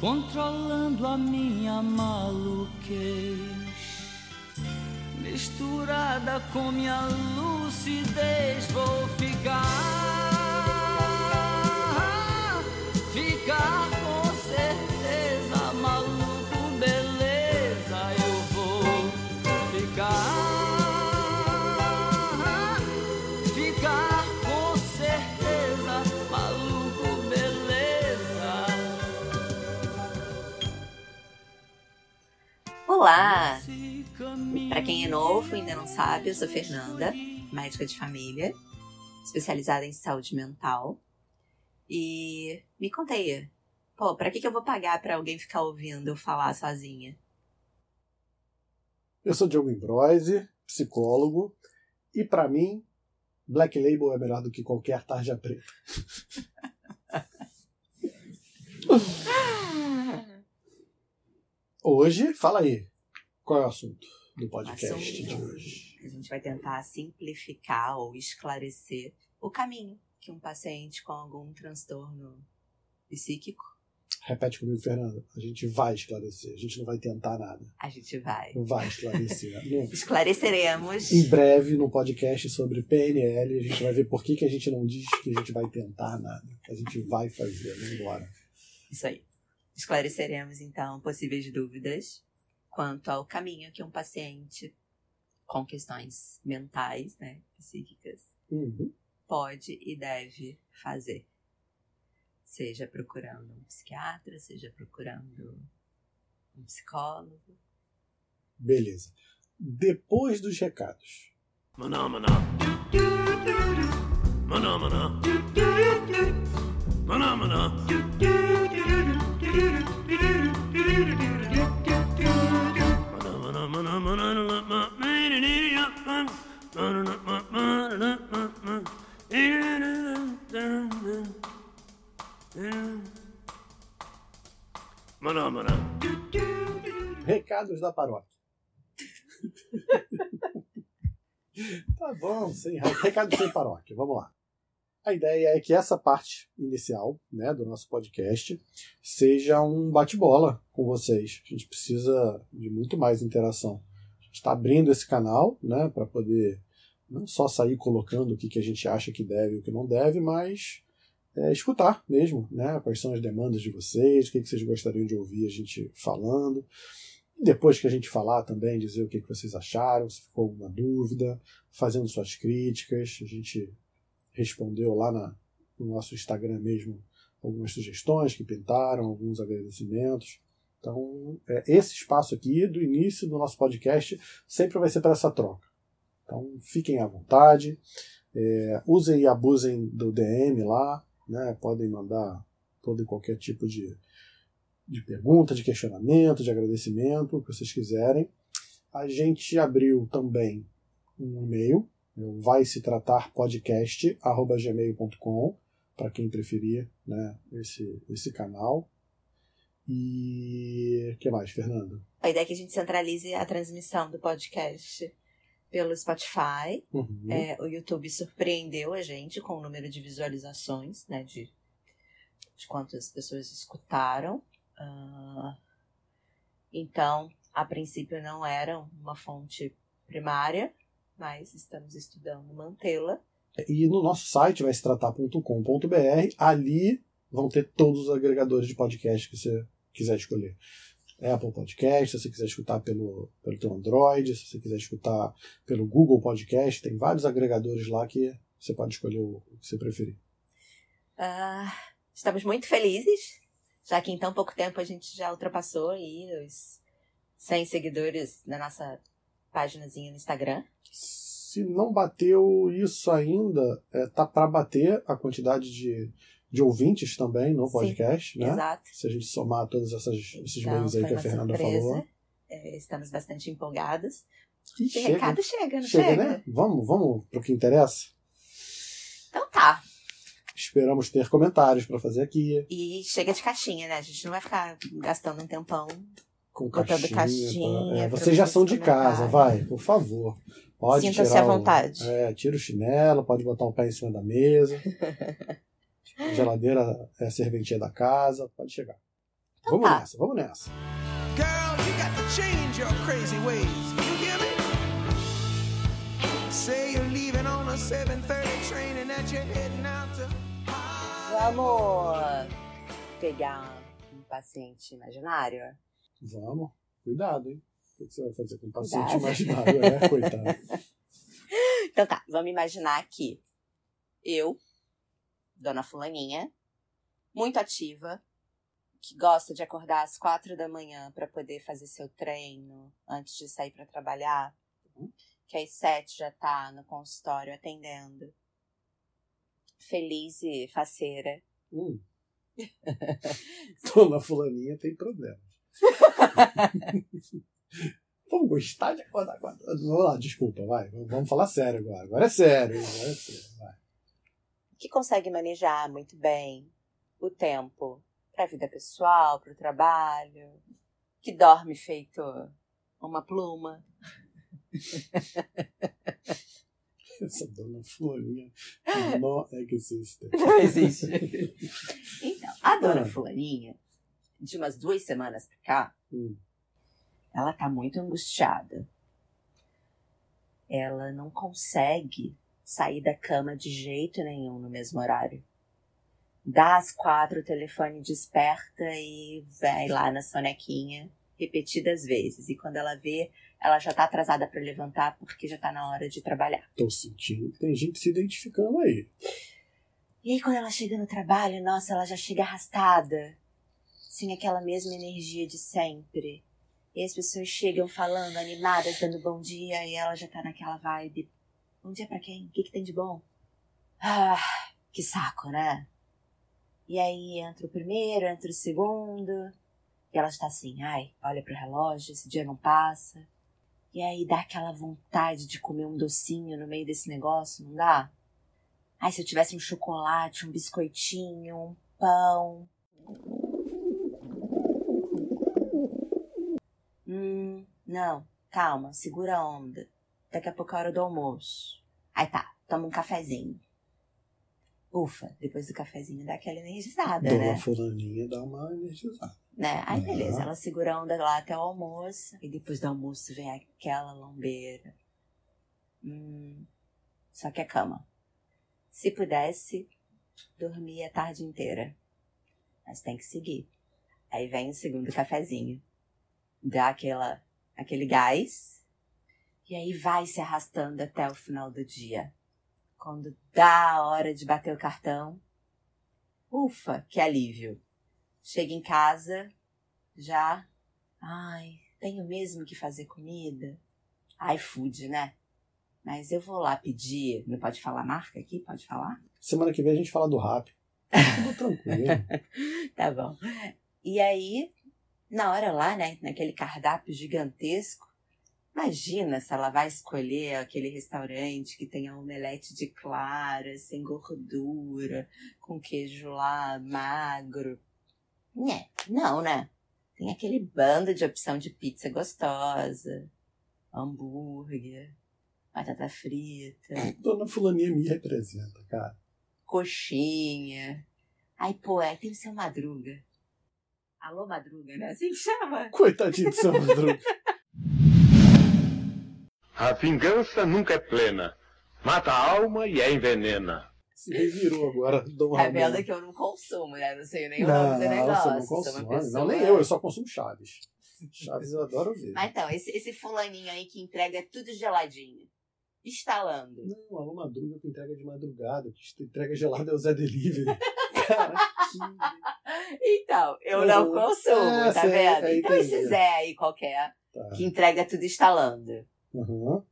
controlando a minha maluquez, misturada com minha lucidez, vou ficar, ficar Olá! Para quem é novo e ainda não sabe, eu sou Fernanda, médica de família, especializada em saúde mental. E me conteia, pô, pra que, que eu vou pagar pra alguém ficar ouvindo eu falar sozinha? Eu sou Diogo Imbrose, psicólogo, e pra mim, Black Label é melhor do que qualquer tarja preta. Hoje, fala aí, qual é o assunto do podcast Assunto. de hoje? A gente vai tentar simplificar ou esclarecer o caminho que um paciente com algum transtorno psíquico, Repete comigo, Fernanda. A gente vai esclarecer, a gente não vai tentar nada. a gente vai. Não vai esclarecer. No- Esclareceremos. em breve, no podcast sobre PNL, a gente vai ver por que, que a gente não diz que a gente vai tentar nada. A gente vai fazer, vamos embora. Isso aí. Esclareceremos, então, possíveis dúvidas quanto ao caminho que um paciente com questões mentais, né, psíquicas, Uhum. pode e deve fazer. Seja procurando um psiquiatra, seja procurando um psicólogo. Beleza. Depois dos recados. Maná, maná. Maná, maná. Maná, maná. Maná, Maná, maná. Recados da paróquia. tá bom, sem recados sem paróquia. Vamos lá. A ideia é que essa parte inicial né, do nosso podcast seja um bate-bola com vocês. A gente precisa de muito mais interação. A gente está abrindo esse canal né, para poder não só sair colocando o que, que a gente acha que deve e o que não deve, mas é, escutar mesmo né, quais são as demandas de vocês, o que, que vocês gostariam de ouvir a gente falando. E depois que a gente falar também, dizer o que, que vocês acharam, se ficou alguma dúvida, fazendo suas críticas. A gente respondeu lá na, no nosso Instagram mesmo algumas sugestões que pintaram, alguns agradecimentos. Então, é, esse espaço aqui, do início do nosso podcast, sempre vai ser para essa troca. Então, fiquem à vontade, é, usem e abusem do DM lá, né? podem mandar todo e qualquer tipo de, de pergunta, de questionamento, de agradecimento, o que vocês quiserem. A gente abriu também um e-mail, é o vai se tratar podcast@gmail.com para quem preferir, né, esse esse canal. E o que mais, Fernando? A ideia é que a gente centralize a transmissão do podcast pelo Spotify. Uhum. É, o YouTube surpreendeu a gente com o número de visualizações, né? De, de quantas pessoas escutaram. Ah, então, a princípio não era uma fonte primária, mas estamos estudando mantê-la. E no nosso site vai se tratar.com.br, ali vão ter todos os agregadores de podcast que você quiser escolher. Apple Podcast, se você quiser escutar pelo, pelo teu Android, se você quiser escutar pelo Google Podcast, tem vários agregadores lá que você pode escolher o, o que você preferir. Ah, estamos muito felizes, já que em tão pouco tempo a gente já ultrapassou aí os 100 seguidores na nossa páginazinha no Instagram. Se não bateu isso ainda, é, tá para bater a quantidade de, de ouvintes também no Sim, podcast, né? Exato. Se a gente somar todos essas, esses Então, meios aí que a Fernanda surpresa. falou. É, estamos bastante empolgados. E chega, recado chega, não chega, chega? né? Vamos, vamos pro que interessa. Então tá. Esperamos ter comentários para fazer aqui, E chega de caixinha, né? A gente não vai ficar gastando um tempão. com Botando caixinha. caixinha é, vocês já são de casa, vai, por favor. Pode Sinta-se à vontade. é, tira o chinelo, pode botar o pé em cima da mesa. Geladeira é a serventia da casa, pode chegar. Vamos tá. nessa, vamos nessa. Girl, you got to change your crazy ways. You hear me? Say you're leaving on a 7:30 train and that you're heading out to. Vamos pegar um paciente imaginário? Vamos. Cuidado, hein? O que você vai fazer com o paciente Cuidado. imaginário? É, coitado. Então tá, vamos imaginar que eu, dona Fulaninha, muito ativa, que gosta de acordar às quatro da manhã para poder fazer seu treino antes de sair para trabalhar, que às sete já tá no consultório atendendo, feliz e faceira. Hum. Dona Fulaninha tem problemas. Vamos gostar de acordar. Vamos lá, desculpa, vai. Vamos falar sério agora. Agora é sério. Agora é sério. Vai. Que consegue manejar muito bem o tempo para a vida pessoal, para o trabalho, que dorme feito uma pluma. Essa Dona Fulaninha não existe. Não existe. Então, a dona Ah. Fulaninha, de umas duas semanas pra cá, Hum. ela tá muito angustiada. Ela não consegue sair da cama de jeito nenhum no mesmo horário. Dá às quatro, o telefone desperta e vai lá na sonequinha repetidas vezes. E quando ela vê, ela já tá atrasada para levantar porque já tá na hora de trabalhar. Tô sentindo que tem gente se identificando aí. E aí, quando ela chega no trabalho, nossa, ela já chega arrastada, sem aquela mesma energia de sempre. E as pessoas chegam falando, animadas, dando bom dia, e ela já tá naquela vibe. Bom dia pra quem? O que, que tem de bom? Ah, que saco, né? E aí entra o primeiro, entra o segundo, e ela está assim, ai, olha pro relógio, esse dia não passa. E aí dá aquela vontade de comer um docinho no meio desse negócio, não dá? Ai, se eu tivesse um chocolate, um biscoitinho, um pão. Hum, não, calma, segura a onda. Daqui a pouco é a hora do almoço. Aí tá, toma um cafezinho. Ufa, depois do cafezinho dá aquela energizada, Dona né? Fulaninha dá uma energizada. né? Aí beleza, ela segura a onda lá até o almoço. E depois do almoço vem aquela lombeira. Hum, só que é cama. Se pudesse, dormia a tarde inteira. Mas tem que seguir. Aí vem o segundo cafezinho. Dá aquela, aquele gás. E aí vai se arrastando até o final do dia. Quando dá a hora de bater o cartão. Ufa, que alívio. Chega em casa, já. Ai, tenho mesmo que fazer comida? iFood, né? Mas eu vou lá pedir. Não pode falar marca aqui? Pode falar? Semana que vem a gente fala do rap. Tudo tranquilo. Tá bom. E aí, na hora lá, né, naquele cardápio gigantesco, imagina se ela vai escolher aquele restaurante que tem a omelete de clara, sem gordura, com queijo lá magro. Né, não, né? Tem aquele bando de opção de pizza gostosa, hambúrguer, batata frita, Dona Fulaninha me representa, cara. coxinha. Aí, pô, é, tem o seu Madruga. Alô, Madruga, né? Assim que chama? Coitadinho do seu Madruga. A vingança nunca é plena. Mata a alma e a envenena. Se revirou agora, Dom Tá vendo Ramon. que eu não consumo, né? Não sei nem o Não, nome do você negócio. não consome. pessoa... Não, nem eu, eu só consumo Chaves. Chaves eu adoro ver. Mas então, esse, esse fulaninho aí que entrega tudo geladinho. Instalando. Não, alô Madruga que entrega de madrugada, que entrega gelado é o Zé Delivery. Cara, que... Então, eu Uhum. não consumo, É, tá sei, vendo? é, então entendi. esse Zé aí qualquer, Tá. que entrega tudo instalando. Uhum.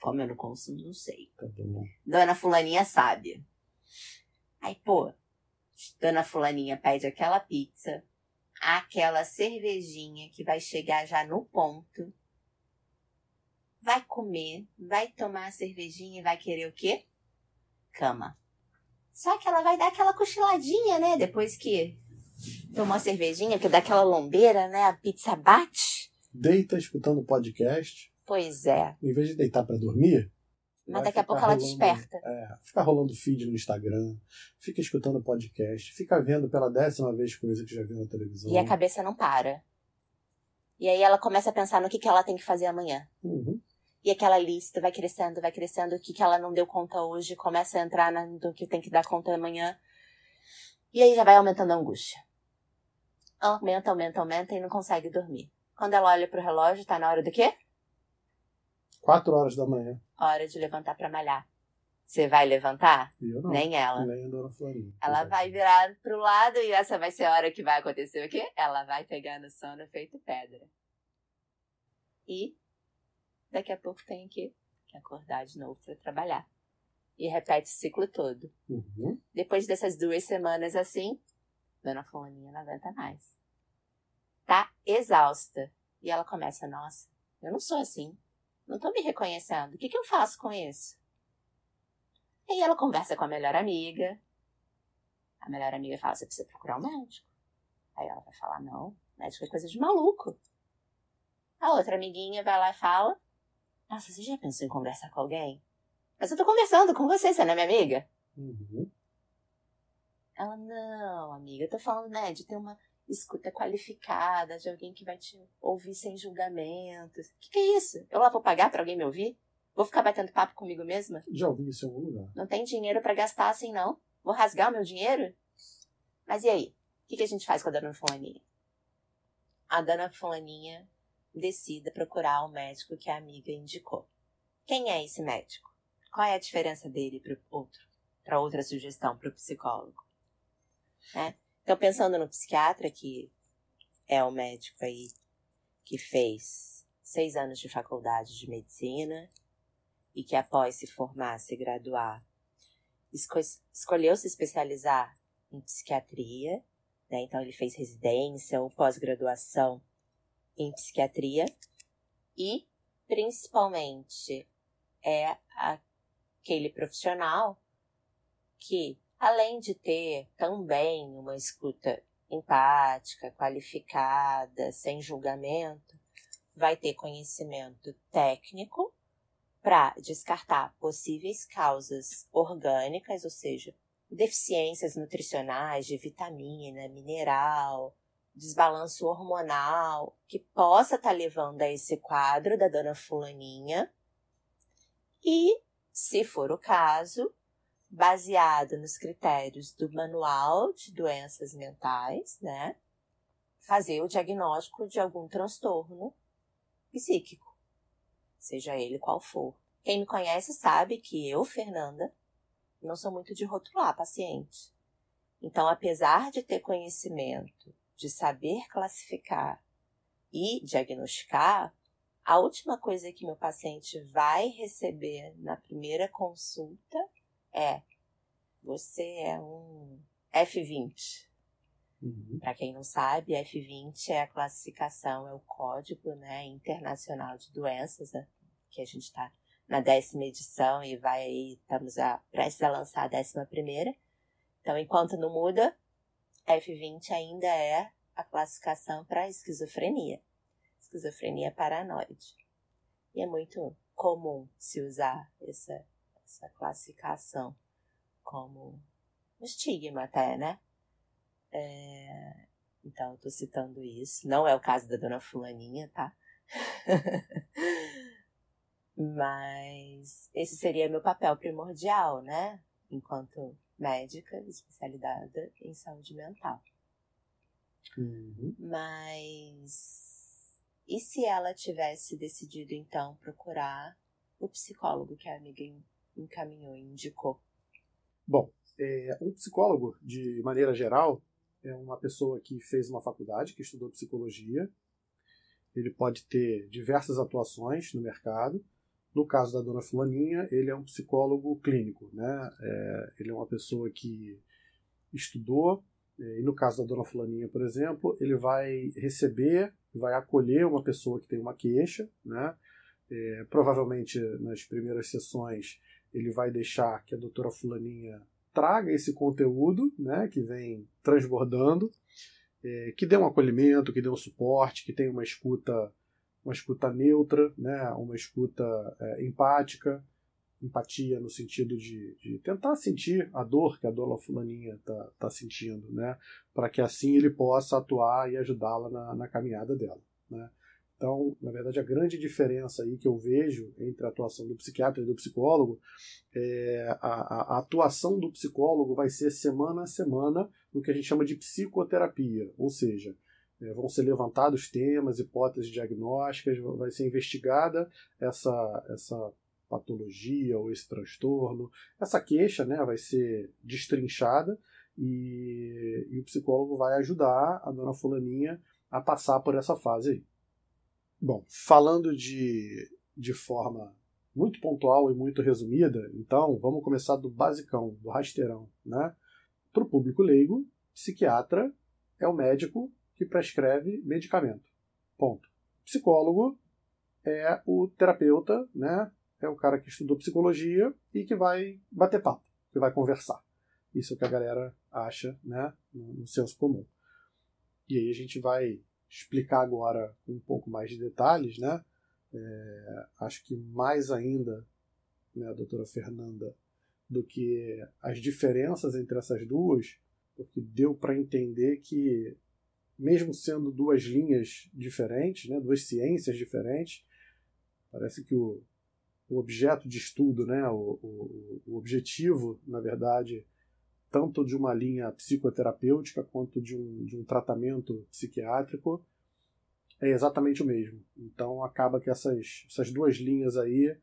Como eu não consumo, não sei. Tá. Dona Fulaninha sabe. Aí, pô, Dona Fulaninha pede aquela pizza, aquela cervejinha que vai chegar já no ponto. Vai comer, vai tomar a cervejinha e vai querer o quê? Cama. Só que ela vai dar aquela cochiladinha, né? Depois que tomou a cervejinha, que dá aquela lombeira, né? A pizza bate. Deita escutando o podcast, Pois é. em vez de deitar pra dormir, Mas daqui a pouco ela rolando- desperta. É, fica rolando feed no Instagram, fica escutando podcast, fica vendo pela décima vez coisa que já viu na televisão. E a cabeça não para. E aí ela começa a pensar no que, que ela tem que fazer amanhã. Uhum. E aquela lista vai crescendo, vai crescendo, o que, que ela não deu conta hoje, começa a entrar na, do que tem que dar conta amanhã. E aí já vai aumentando a angústia. Aumenta, aumenta, aumenta e não consegue dormir. Quando ela olha pro relógio, tá na hora do quê? Quatro horas da manhã. Hora de levantar pra malhar. Você vai levantar? Eu não. Nem ela. Nem a dona Florinha. Ela vai virar pro lado e essa vai ser a hora que vai acontecer o quê? Ela vai pegar no sono feito pedra. E daqui a pouco tem que acordar de novo para trabalhar. E repete o ciclo todo. Uhum. Depois dessas duas semanas assim, Dona Fulaninha não aguenta mais. Tá exausta. E ela começa, nossa, eu não sou assim. Não tô me reconhecendo. O que, que eu faço com isso? Aí ela conversa com a melhor amiga. A melhor amiga fala, você precisa procurar um médico. Aí ela vai falar, não, médico é coisa de maluco. A outra amiguinha vai lá e fala, nossa, você já pensou em conversar com alguém? Mas eu tô conversando com você, você não é minha amiga? Uhum. Ela, não, amiga, eu tô falando, né, de ter uma escuta qualificada, de alguém que vai te ouvir sem julgamentos. O que, que é isso? Eu lá vou pagar pra alguém me ouvir? Vou ficar batendo papo comigo mesma? Já ouvi isso em algum lugar. Não tem dinheiro pra gastar assim, não? Vou rasgar o meu dinheiro? Mas e aí? O que, que a gente faz com a dona Fulaninha? A dona Fulaninha decida procurar o médico que a amiga indicou. Quem é esse médico? Qual é a diferença dele para outro, para outra sugestão para o psicólogo? Né? Então, pensando no psiquiatra, que é o médico aí que fez seis anos de faculdade de medicina e que após se formar, se graduar, esco escolheu se especializar em psiquiatria, né? Então ele fez residência ou pós-graduação em psiquiatria e principalmente é aquele profissional que além de ter também uma escuta empática, qualificada, sem julgamento, vai ter conhecimento técnico para descartar possíveis causas orgânicas, ou seja, deficiências nutricionais de vitamina, mineral, desbalanço hormonal, que possa estar tá levando a esse quadro da dona Fulaninha. E, se for o caso, baseado nos critérios do Manual de Doenças Mentais, né? Fazer o diagnóstico de algum transtorno psíquico, seja ele qual for. Quem me conhece sabe que eu, Fernanda, não sou muito de rotular paciente. Então, apesar de ter conhecimento, de saber classificar e diagnosticar, a última coisa que meu paciente vai receber na primeira consulta é: você é um F20. Uhum. Para quem não sabe, F20 é a classificação, é o código né, internacional de doenças, né, que a gente está na décima edição e vai aí, estamos a, prestes a lançar a décima primeira. Então, enquanto não muda, F20 ainda é a classificação para esquizofrenia. Esquizofrenia paranoide. E é muito comum se usar essa, essa classificação como um estigma até, né? É, então, eu tô citando isso. Não é o caso da dona Fulaninha, tá? Mas esse seria meu papel primordial, né? Enquanto médica especializada em saúde mental. Uhum. Mas e se ela tivesse decidido então procurar o psicólogo que a amiga encaminhou e indicou? Bom, é, um psicólogo, de maneira geral, é uma pessoa que fez uma faculdade, que estudou psicologia. Ele pode ter diversas atuações no mercado. No caso da dona Fulaninha, ele é um psicólogo clínico, né? É, ele é uma pessoa que estudou, é, e no caso da dona Fulaninha, por exemplo, ele vai receber, vai acolher uma pessoa que tem uma queixa, né? É, provavelmente nas primeiras sessões ele vai deixar que a doutora Fulaninha traga esse conteúdo, né, que vem transbordando, é, que dê um acolhimento, que dê um suporte, que tenha uma escuta uma escuta neutra, né, uma escuta é, empática, empatia no sentido de, de, tentar sentir a dor que a dona fulaninha está tá sentindo, né? Para que assim ele possa atuar e ajudá-la na, na caminhada dela, né? Então, na verdade, a grande diferença aí que eu vejo entre a atuação do psiquiatra e do psicólogo é a, a, a atuação do psicólogo vai ser semana a semana no que a gente chama de psicoterapia, ou seja, é, vão ser levantados temas, hipóteses diagnósticas, vai ser investigada essa, essa patologia ou esse transtorno. Essa queixa né, vai ser destrinchada e, e o psicólogo vai ajudar a dona Fulaninha a passar por essa fase aí. Bom, falando de, de forma muito pontual e muito resumida, então vamos começar do basicão, do rasteirão. Né? Para o público leigo, psiquiatra é o médico que prescreve medicamento. Ponto. Psicólogo é o terapeuta, né? É o cara que estudou psicologia e que vai bater papo, que vai conversar. Isso é o que a galera acha, né? No, senso comum. E aí a gente vai explicar agora com um pouco mais de detalhes, né? É, acho que mais ainda, né, doutora Fernanda, do que as diferenças entre essas duas, porque deu para entender que mesmo sendo duas linhas diferentes, né, duas ciências diferentes, parece que o, o objeto de estudo, né, o, o, o, objetivo, na verdade, tanto de uma linha psicoterapêutica quanto de um, de um tratamento psiquiátrico, é exatamente o mesmo. Então acaba que essas, essas duas linhas aí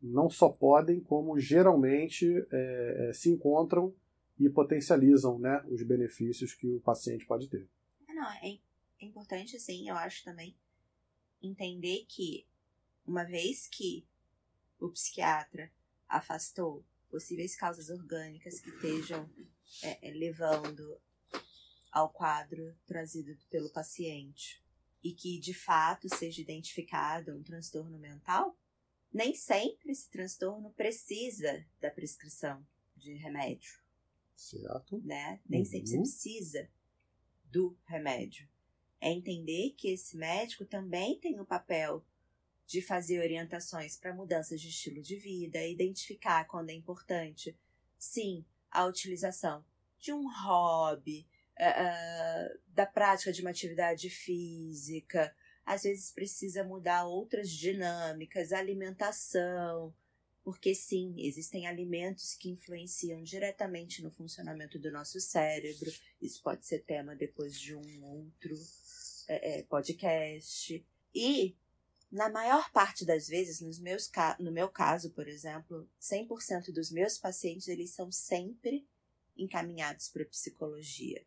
não só podem, como geralmente é, é, se encontram e potencializam né, os benefícios que o paciente pode ter não, é, é importante, sim, eu acho também, entender que, uma vez que o psiquiatra afastou possíveis causas orgânicas que estejam é, é, levando ao quadro trazido pelo paciente e que de fato seja identificado um transtorno mental, nem sempre esse transtorno precisa da prescrição de remédio. Certo. Né? Nem uhum. sempre você precisa do remédio. É entender que esse médico também tem o papel de fazer orientações para mudanças de estilo de vida, identificar quando é importante, sim, a utilização de um hobby, uh, da prática de uma atividade física. Às vezes precisa mudar outras dinâmicas, alimentação, porque sim, existem alimentos que influenciam diretamente no funcionamento do nosso cérebro. Isso pode ser tema depois de um outro é, podcast. E, na maior parte das vezes, nos meus, no meu caso, por exemplo, 100% dos meus pacientes eles são sempre encaminhados para psicologia.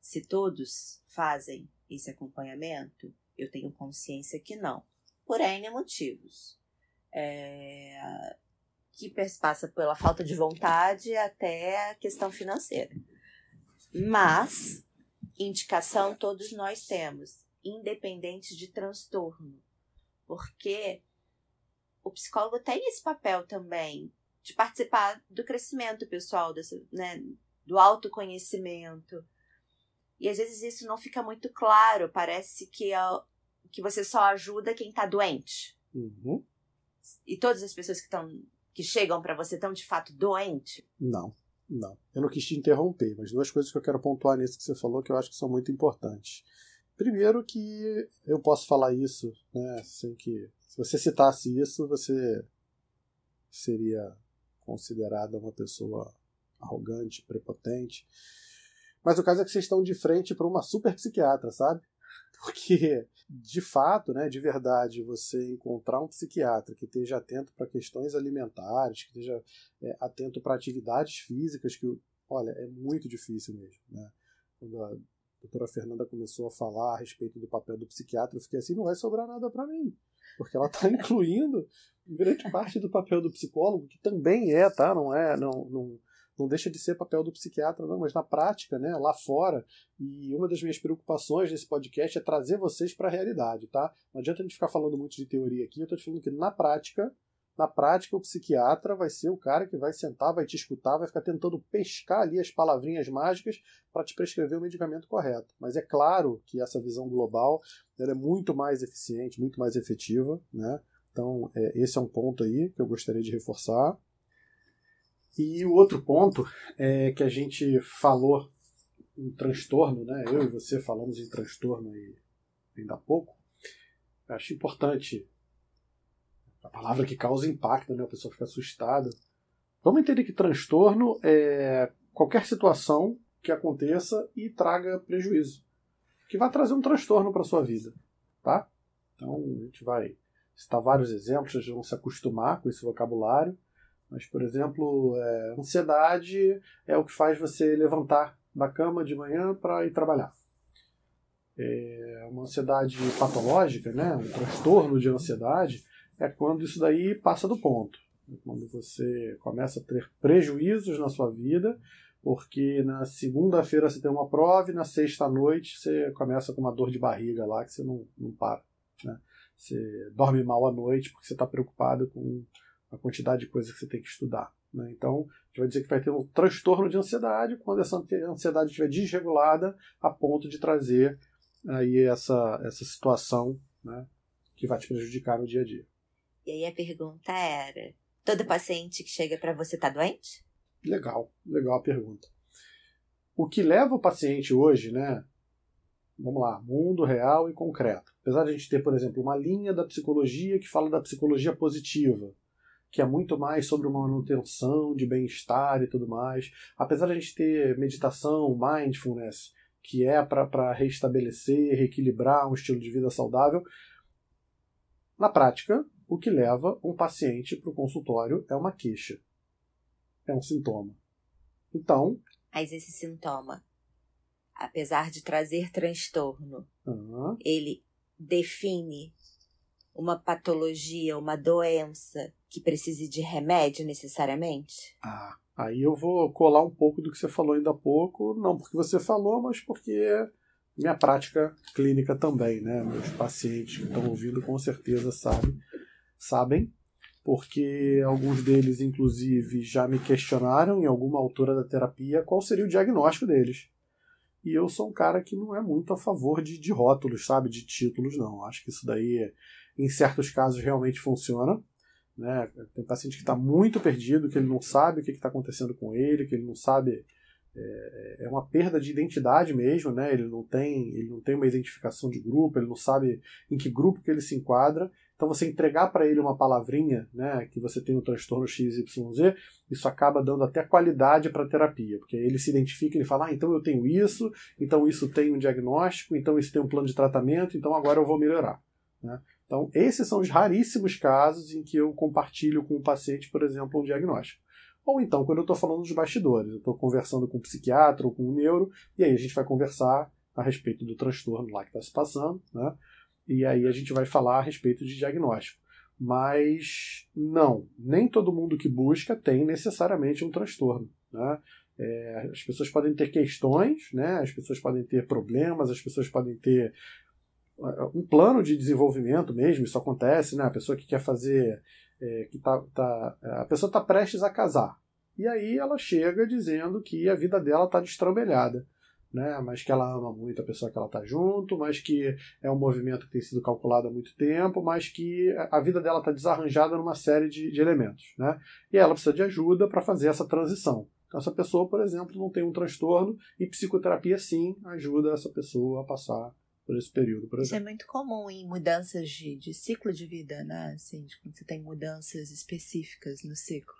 Se todos fazem esse acompanhamento, eu tenho consciência que não, por N motivos. É, que passa pela falta de vontade até a questão financeira. Mas, indicação todos nós temos, independente de transtorno. Porque o psicólogo tem esse papel também de participar do crescimento pessoal, desse, né, do autoconhecimento. E às vezes isso não fica muito claro, parece que, é, que você só ajuda quem está doente. Uhum. E todas as pessoas que estão que chegam para você tão de fato doente? Não, não. Eu não quis te interromper, mas duas coisas que eu quero pontuar nisso que você falou que eu acho que são muito importantes. Primeiro que eu posso falar isso, né, sem que se você citasse isso, você seria considerada uma pessoa arrogante, prepotente. Mas o caso é que vocês estão de frente para uma super psiquiatra, sabe? Porque, de fato, né, de verdade, você encontrar um psiquiatra que esteja atento para questões alimentares, que esteja é, atento para atividades físicas, que, olha, é muito difícil mesmo. Né? Quando a doutora Fernanda começou a falar a respeito do papel do psiquiatra, eu fiquei assim, não vai sobrar nada para mim. Porque ela está incluindo grande parte do papel do psicólogo, que também é, tá? Não é, não, não, não deixa de ser papel do psiquiatra, não, mas na prática, né, lá fora, e uma das minhas preocupações nesse podcast é trazer vocês para a realidade, tá? Não adianta a gente ficar falando muito de teoria aqui, eu estou te falando que na prática, na prática, o psiquiatra vai ser o cara que vai sentar, vai te escutar, vai ficar tentando pescar ali as palavrinhas mágicas para te prescrever o medicamento correto. Mas é claro que essa visão global é muito mais eficiente, muito mais efetiva, né? Então, é, esse é um ponto aí que eu gostaria de reforçar. E o outro ponto é que a gente falou em transtorno, né? Eu e você falamos em transtorno aí ainda há pouco. Eu acho importante a palavra que causa impacto, né? A pessoa fica assustada. Vamos entender que transtorno é qualquer situação que aconteça e traga prejuízo, que vai trazer um transtorno para sua vida, tá? Então a gente vai citar vários exemplos, vocês vão se acostumar com esse vocabulário. Mas, por exemplo, é, ansiedade é o que faz você levantar da cama de manhã para ir trabalhar. É uma ansiedade patológica, né? um transtorno de ansiedade, é quando isso daí passa do ponto. É quando você começa a ter prejuízos na sua vida, porque na segunda-feira você tem uma prova e na sexta-noite você começa com uma dor de barriga lá que você não, não para. Né? Você dorme mal à noite porque você está preocupado com a quantidade de coisas que você tem que estudar. Né? Então, a gente vai dizer que vai ter um transtorno de ansiedade quando essa ansiedade estiver desregulada a ponto de trazer aí essa, essa situação né, que vai te prejudicar no dia a dia. E aí a pergunta era: todo paciente que chega para você está doente? Legal, legal a pergunta. O que leva o paciente hoje, né? Vamos lá, mundo real e concreto. Apesar de a gente ter, por exemplo, uma linha da psicologia que fala da psicologia positiva, que é muito mais sobre uma manutenção de bem-estar e tudo mais. Apesar de a gente ter meditação, mindfulness, que é para restabelecer, reequilibrar um estilo de vida saudável, na prática, o que leva um paciente para o consultório é uma queixa. É um sintoma. Então. Mas esse sintoma, apesar de trazer transtorno, ele define uma patologia, uma doença que precise de remédio necessariamente? Ah, aí eu vou colar um pouco do que você falou ainda há pouco, não porque você falou, mas porque minha prática clínica também, né? Meus pacientes que estão ouvindo com certeza sabem, sabem, porque alguns deles, inclusive, já me questionaram em alguma altura da terapia qual seria o diagnóstico deles. E eu sou um cara que não é muito a favor de, de rótulos, sabe? De títulos, não. Acho que isso daí, em certos casos, realmente funciona. Né? Tem paciente que está muito perdido, que ele não sabe o que está acontecendo com ele, que ele não sabe. É, é, uma perda de identidade mesmo, né? Ele não tem, ele não tem uma identificação de grupo, ele não sabe em que grupo que ele se enquadra. Então você entregar para ele uma palavrinha, né, que você tem um transtorno XYZ, isso acaba dando até qualidade para a terapia, porque ele se identifica, ele fala, ah, então eu tenho isso, então isso tem um diagnóstico, então isso tem um plano de tratamento, então agora eu vou melhorar. Né? Então esses são os raríssimos casos em que eu compartilho com o paciente, por exemplo, um diagnóstico. Ou então, quando eu estou falando dos bastidores, eu estou conversando com um psiquiatra ou com um neuro, e aí a gente vai conversar a respeito do transtorno lá que está se passando, né? E aí a gente vai falar a respeito de diagnóstico. Mas não, nem todo mundo que busca tem necessariamente um transtorno. Né? É, as pessoas podem ter questões, né? as pessoas podem ter problemas, as pessoas podem ter uh, um plano de desenvolvimento mesmo, isso acontece, né? A pessoa que quer fazer, é, que tá, tá, a pessoa está prestes a casar. E aí ela chega dizendo que a vida dela está destrambelhada né? mas que ela ama muito a pessoa que ela está junto, mas que é um movimento que tem sido calculado há muito tempo, mas que a vida dela está desarranjada numa série de, de elementos. Né? E ela precisa de ajuda para fazer essa transição. Então, essa pessoa, por exemplo, não tem um transtorno e psicoterapia, sim, ajuda essa pessoa a passar por esse período. Por Isso é muito comum em mudanças de, de ciclo de vida, né? Assim, quando você tem mudanças específicas no ciclo.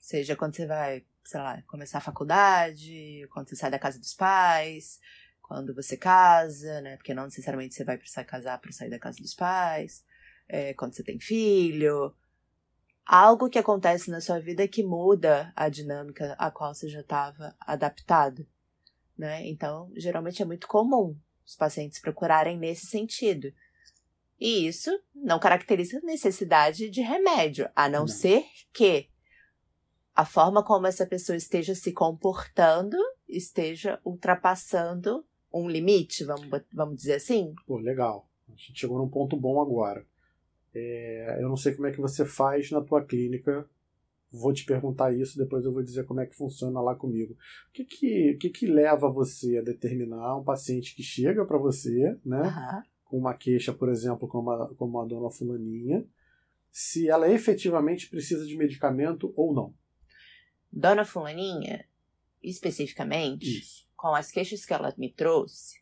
Seja quando você vai sei lá, começar a faculdade, quando você sai da casa dos pais, quando você casa, né? Porque não necessariamente você vai precisar casar para sair da casa dos pais, é, quando você tem filho. Algo que acontece na sua vida que muda a dinâmica a qual você já estava adaptado, né? Então, geralmente é muito comum os pacientes procurarem nesse sentido. E isso não caracteriza necessidade de remédio, a não, não. ser que a forma como essa pessoa esteja se comportando esteja ultrapassando um limite, vamos, vamos dizer assim? Pô, legal. A gente chegou num ponto bom agora. É, eu não sei como é que você faz na tua clínica. Vou te perguntar isso, depois eu vou dizer como é que funciona lá comigo. O que que, que, que leva você a determinar um paciente que chega para você, né? Uhum. Com uma queixa, por exemplo, como a, como a dona fulaninha, se ela efetivamente precisa de medicamento ou não? Dona Fulaninha, especificamente, Isso. com as queixas que ela me trouxe,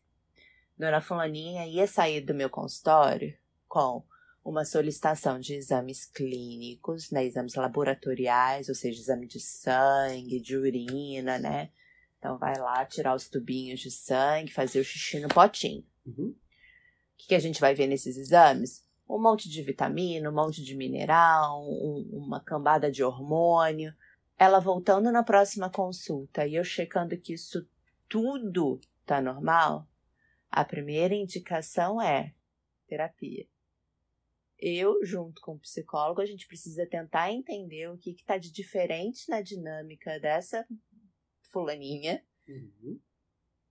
Dona Fulaninha ia sair do meu consultório com uma solicitação de exames clínicos, né, exames laboratoriais, ou seja, exame de sangue, de urina, né? Então vai lá tirar os tubinhos de sangue, fazer o xixi no potinho. Uhum. O que, que a gente vai ver nesses exames? Um monte de vitamina, um monte de mineral, um- uma cambada de hormônio. Ela voltando na próxima consulta e eu checando que isso tudo tá normal, a primeira indicação é terapia. Eu, junto com o psicólogo, a gente precisa tentar entender o que está de diferente na dinâmica dessa fulaninha Uhum.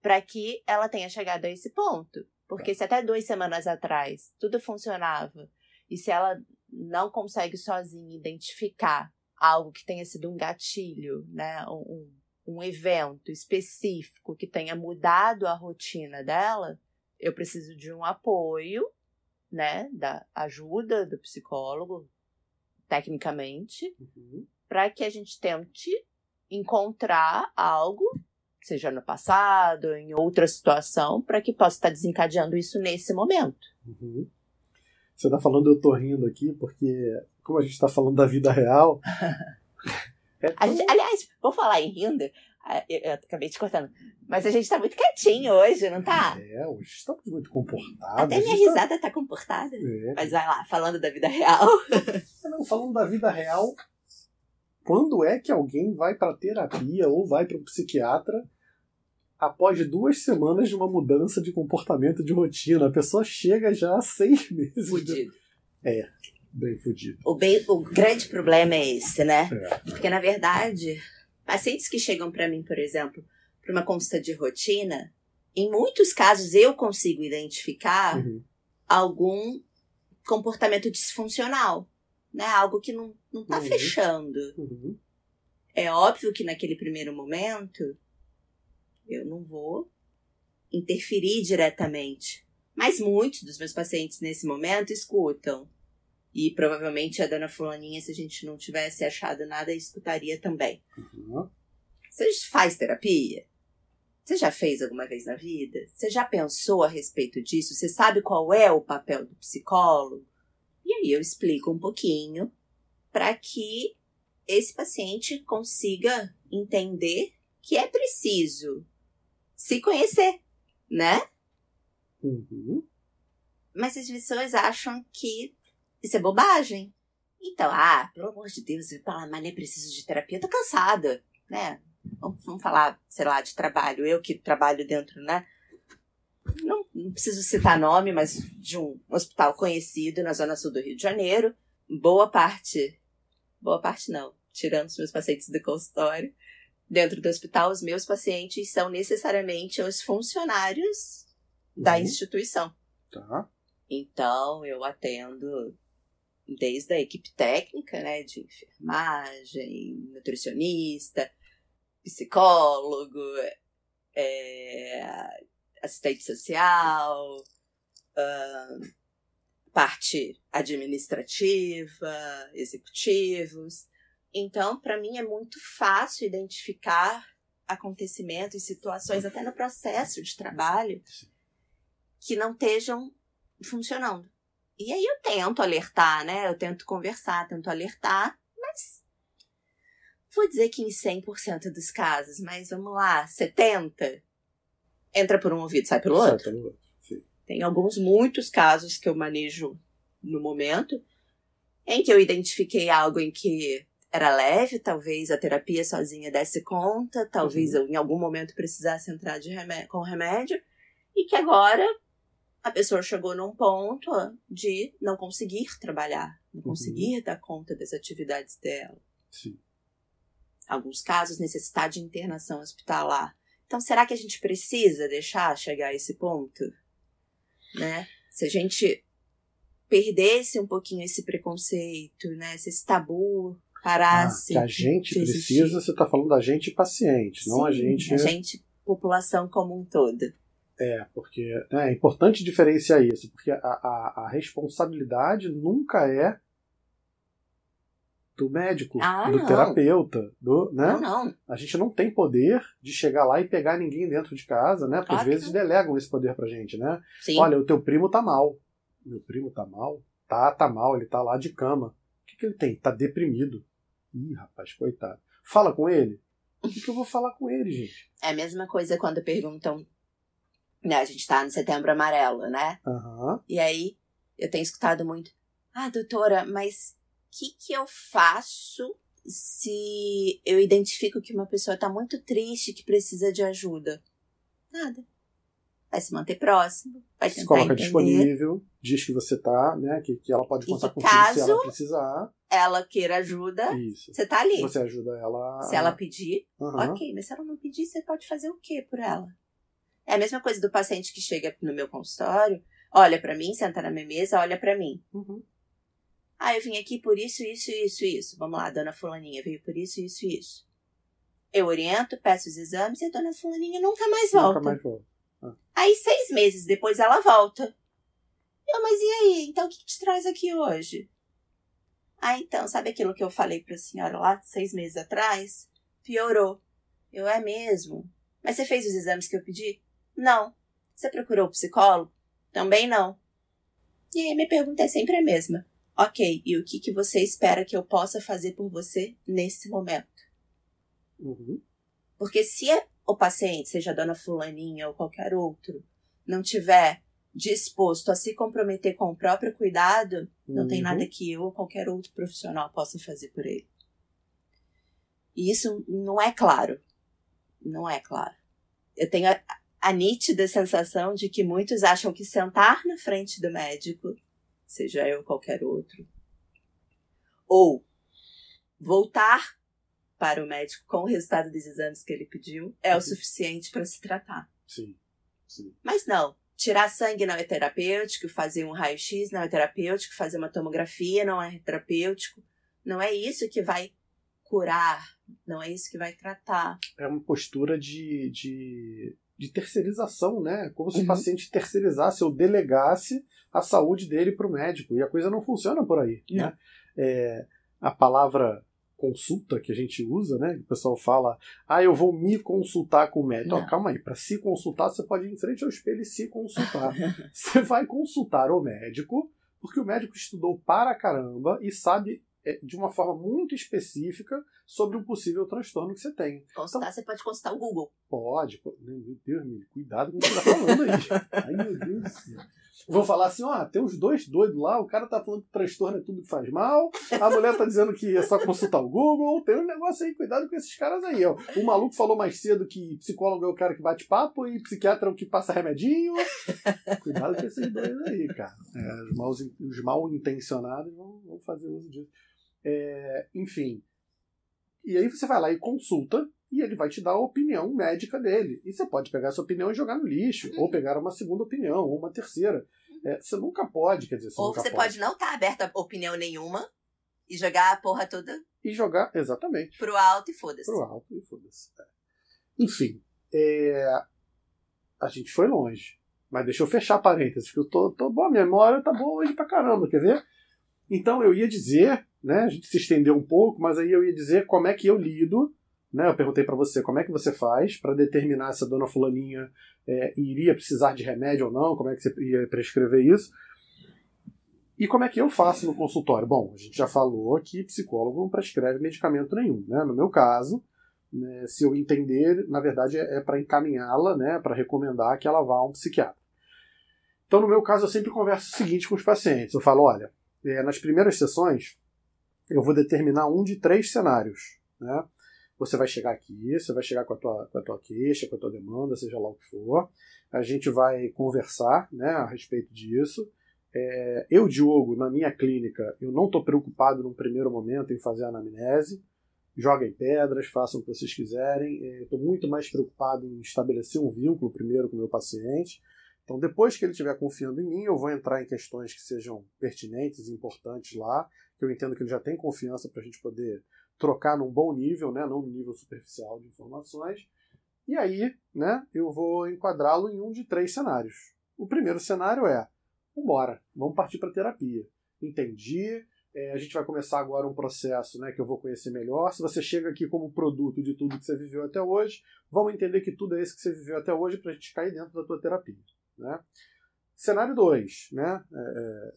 para que ela tenha chegado a esse ponto. Porque se até duas semanas atrás tudo funcionava e se ela não consegue sozinha identificar algo que tenha sido um gatilho, né, um, um evento específico que tenha mudado a rotina dela, eu preciso de um apoio, né, da ajuda do psicólogo, tecnicamente, Uhum. para que a gente tente encontrar algo, seja no passado, em outra situação, para que possa estar desencadeando isso nesse momento. Uhum. Você tá falando, eu tô rindo aqui, porque como a gente tá falando da vida real. é tão- gente, aliás, vou falar em rindo, ah, eu, eu acabei te cortando, mas a gente tá muito quietinho hoje, não tá? É, hoje estamos muito comportados. Até minha tá- risada tá comportada. É. Mas vai lá, falando da vida real. Não, falando da vida real, quando é que alguém vai pra terapia ou vai para um psiquiatra após duas semanas de uma mudança de comportamento de rotina? A pessoa chega já há seis meses. Fudido. Bem fudido. O, bem- o grande problema é esse, né? É. Porque, na verdade, pacientes que chegam para mim, por exemplo, para uma consulta de rotina, em muitos casos eu consigo identificar Uhum. algum comportamento disfuncional, né? Algo que não, não tá Uhum. fechando. Uhum. É óbvio que naquele primeiro momento eu não vou interferir diretamente. Mas muitos dos meus pacientes nesse momento escutam. E provavelmente a dona Fulaninha, se a gente não tivesse achado nada, escutaria também. Uhum. Você faz terapia? Você já fez alguma vez na vida? Você já pensou a respeito disso? Você sabe qual é o papel do psicólogo? E aí eu explico um pouquinho para que esse paciente consiga entender que é preciso se conhecer, né? Uhum. Mas as pessoas acham que isso é bobagem. Então, ah, pelo amor de Deus, eu falo, mas nem preciso de terapia, eu tô cansada, né? Vamos, vamos falar, sei lá, de trabalho. Eu que trabalho dentro, né? Não, não preciso citar nome, mas de um hospital conhecido na zona sul do Rio de Janeiro. Boa parte, boa parte não, tirando os meus pacientes do consultório. Dentro do hospital, os meus pacientes são necessariamente os funcionários da Uhum. instituição. Tá. Então, eu atendo desde a equipe técnica, né, de enfermagem, nutricionista, psicólogo, é, assistente social, ah, parte administrativa, executivos. Então, para mim é muito fácil identificar acontecimentos, situações, até no processo de trabalho, que não estejam funcionando. E aí eu tento alertar, né? Eu tento conversar, tento alertar, mas vou dizer que em 100% dos casos, mas vamos lá, 70 entra por um ouvido, sai pelo outro. Sai pelo outro. Sim. Tem alguns, muitos casos que eu manejo no momento em que eu identifiquei algo em que era leve, talvez a terapia sozinha desse conta, talvez eu em algum momento precisasse entrar de remé- com remédio, e que agora a pessoa chegou num ponto de não conseguir trabalhar, não Uhum. conseguir dar conta das atividades dela. Sim. Alguns casos, necessidade de internação hospitalar. Então, será que a gente precisa deixar chegar a esse ponto? Né? Se a gente perdesse um pouquinho esse preconceito, né? Se esse tabu Ah, parasse. que a gente de existir. precisa, você está falando da gente paciente, não a Sim, gente. A gente, população como um todo. É, porque né, é importante diferenciar isso, porque a, a, a responsabilidade nunca é do médico, Ah, do não. terapeuta, do, né? Não, não. A gente não tem poder de chegar lá e pegar ninguém dentro de casa, né? Porque Claro às vezes delegam esse poder pra gente, né? Sim. Olha, o teu primo tá mal. Meu primo tá mal? Tá, tá mal, ele tá lá de cama. O que, que ele tem? Tá deprimido. Ih, rapaz, coitado. Fala com ele? O que, que eu vou falar com ele, gente? É a mesma coisa quando perguntam. Né, a gente tá no setembro amarelo, né? Aham. E aí eu tenho escutado muito. Ah, doutora, mas o que, que eu faço se eu identifico que uma pessoa tá muito triste, que precisa de ajuda? Nada. Vai se manter próximo, vai Se tentar coloca entender. disponível, diz que você tá, né? Que, que ela pode contar que contigo se caso- ela precisar. Ela queira ajuda, Isso. você tá ali. Você ajuda ela. Se ela pedir, Aham. ok, mas se ela não pedir, você pode fazer o quê por ela? É a mesma coisa do paciente que chega no meu consultório, olha pra mim, senta na minha mesa, olha pra mim. Uhum. Ah, eu vim aqui por isso, isso, isso, isso. Vamos lá, dona Fulaninha veio por isso, isso, isso. Eu oriento, peço os exames e a dona Fulaninha nunca mais volta. Nunca mais volta. Aí, seis meses depois, ela volta. Eu, mas e aí? Então, o que te traz aqui hoje? Ah, então, sabe aquilo que eu falei pra senhora lá seis meses atrás? Piorou. Eu, é mesmo? Mas você fez os exames que eu pedi? Não. Você procurou o psicólogo? Também não. E aí, minha pergunta é sempre a mesma. Ok, e o que, que você espera que eu possa fazer por você nesse momento? Uhum. Porque se o paciente, seja a dona fulaninha ou qualquer outro, não tiver disposto a se comprometer com o próprio cuidado, não tem Uhum. nada que eu ou qualquer outro profissional possa fazer por ele. E isso não é claro. Não é claro. Eu tenho a, nítida sensação de que muitos acham que sentar na frente do médico, seja eu ou qualquer outro, ou voltar para o médico com o resultado dos exames que ele pediu, é o Uhum. suficiente para se tratar. Sim. Sim. Mas não. Tirar sangue não é terapêutico, fazer um raio-x não é terapêutico, fazer uma tomografia não é terapêutico. Não é isso que vai curar, não é isso que vai tratar. É uma postura de, de, de terceirização, né? Como se Uhum. o paciente terceirizasse ou delegasse a saúde dele para o médico. E a coisa não funciona por aí. Não. Né? É, a palavra consulta que a gente usa, né? O pessoal fala, ah, eu vou me consultar com o médico. Ó, Não. calma aí, para se consultar, você pode ir em frente ao espelho e se consultar. você vai consultar o médico, porque o médico estudou para caramba e sabe de uma forma muito específica sobre um possível transtorno que você tem. Consultar, você pode consultar o Google. Pode, pô, meu Deus, meu, cuidado com o que você tá falando aí. Ai, meu Deus do céu. Vão falar assim, ó, tem uns dois doidos lá, o cara tá falando que transtorno é tudo que faz mal, a mulher tá dizendo que é só consultar o Google, tem um negócio aí, cuidado com esses caras aí, ó. O maluco falou mais cedo que psicólogo é o cara que bate papo e psiquiatra é o que passa remedinho. Cuidado com esses dois aí, cara. É, os, maus, os mal intencionados vão, vão fazer uso disso. É, enfim. E aí você vai lá e consulta e ele vai te dar a opinião médica dele. E você pode pegar essa opinião e jogar no lixo, Uhum. ou pegar uma segunda opinião, ou uma terceira. É, você nunca pode, quer dizer, você Ou você pode não estar aberta a opinião nenhuma e jogar a porra toda E jogar, exatamente, pro alto e foda-se. pro alto e foda-se. É. Enfim, é, a gente foi longe. Mas deixa eu fechar parênteses, que eu tô, tô boa, a memória tá boa hoje pra caramba, quer ver? Então eu ia dizer, né, a gente se estendeu um pouco, mas aí eu ia dizer como é que eu lido, né, eu perguntei pra você como é que você faz pra determinar se a dona fulaninha é, iria precisar de remédio ou não, como é que você ia prescrever isso. E como é que eu faço no consultório? Bom, a gente já falou que psicólogo não prescreve medicamento nenhum, né? No meu caso, né, se eu entender, na verdade é, para encaminhá-la, né, para recomendar que ela vá a um psiquiatra. Então, no meu caso, eu sempre converso o seguinte com os pacientes: eu falo, olha, é, nas primeiras sessões, eu vou determinar um de três cenários, né? Você vai chegar aqui, você vai chegar com a tua, com a tua queixa, com a tua demanda, seja lá o que for. A gente vai conversar né, a respeito disso. É, eu, Diogo, na minha clínica, eu não estou preocupado num primeiro momento em fazer anamnese. Joguem pedras, façam o que vocês quiserem. Estou muito mais preocupado em estabelecer um vínculo primeiro com o meu paciente. Então, depois que ele estiver confiando em mim, eu vou entrar em questões que sejam pertinentes e importantes lá, que eu entendo que ele já tem confiança para a gente poder trocar num bom nível, né, não num nível superficial de informações. E aí, né, eu vou enquadrá-lo em um de três cenários. O primeiro cenário é: vambora, vamos partir para terapia. Entendi, É, a gente vai começar agora um processo né, que eu vou conhecer melhor. Se você chega aqui como produto de tudo que você viveu até hoje, vamos entender que tudo é isso que você viveu até hoje para a gente cair dentro da tua terapia. Né? Cenário 2, né? É, é,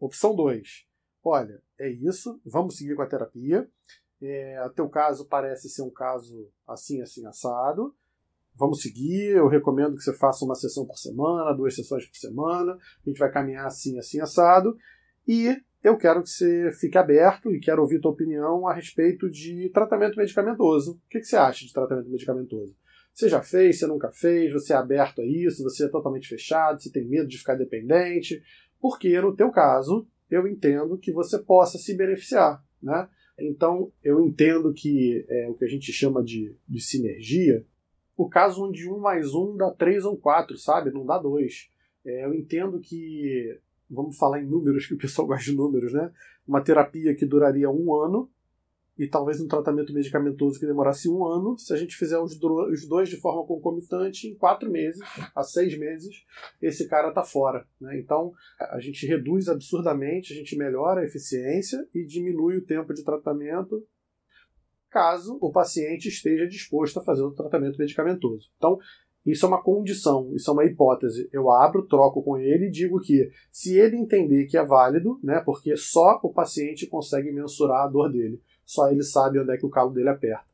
opção 2. Olha, é isso, vamos seguir com a terapia. É, o teu caso parece ser um caso assim, assim, assado. Vamos seguir, eu recomendo que você faça uma sessão por semana, duas sessões por semana. A gente vai caminhar assim, assim, assado. E eu quero que você fique aberto e quero ouvir tua opinião a respeito de tratamento medicamentoso. O que, que você acha de tratamento medicamentoso? Você já fez, você nunca fez, você é aberto a isso, você é totalmente fechado, você tem medo de ficar dependente. Porque, no teu caso, eu entendo que você possa se beneficiar. Né? Então, eu entendo que é o que a gente chama de, de sinergia, o caso onde um mais um dá três ou quatro, sabe? Não dá dois. É, eu entendo que vamos falar em números, que o pessoal gosta de números, né? Uma terapia que duraria um ano e talvez um tratamento medicamentoso que demorasse um ano, se a gente fizer os, dois de forma concomitante, em quatro meses a seis meses, esse cara está fora. Né? Então, a gente reduz absurdamente, a gente melhora a eficiência e diminui o tempo de tratamento caso o paciente esteja disposto a fazer o tratamento medicamentoso. Então, isso é uma condição, isso é uma hipótese. Eu abro, troco com ele e digo que, se ele entender que é válido, né, porque só o paciente consegue mensurar a dor dele, só ele sabe onde é que o calo dele aperta.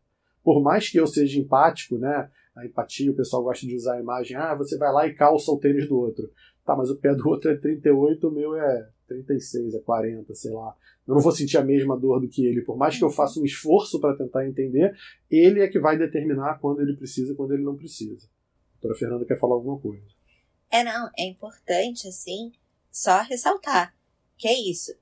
Por mais que eu seja empático, né, a empatia, o pessoal gosta de usar a imagem, ah, você vai lá e calça o tênis do outro. Tá, mas o pé do outro é 38, o meu é 36, é 40, sei lá. Eu não vou sentir a mesma dor do que ele. Por mais que eu faça um esforço para tentar entender, ele é que vai determinar quando ele precisa e quando ele não precisa doutora Fernanda quer falar alguma coisa. É, não, é importante, assim, só ressaltar que é isso.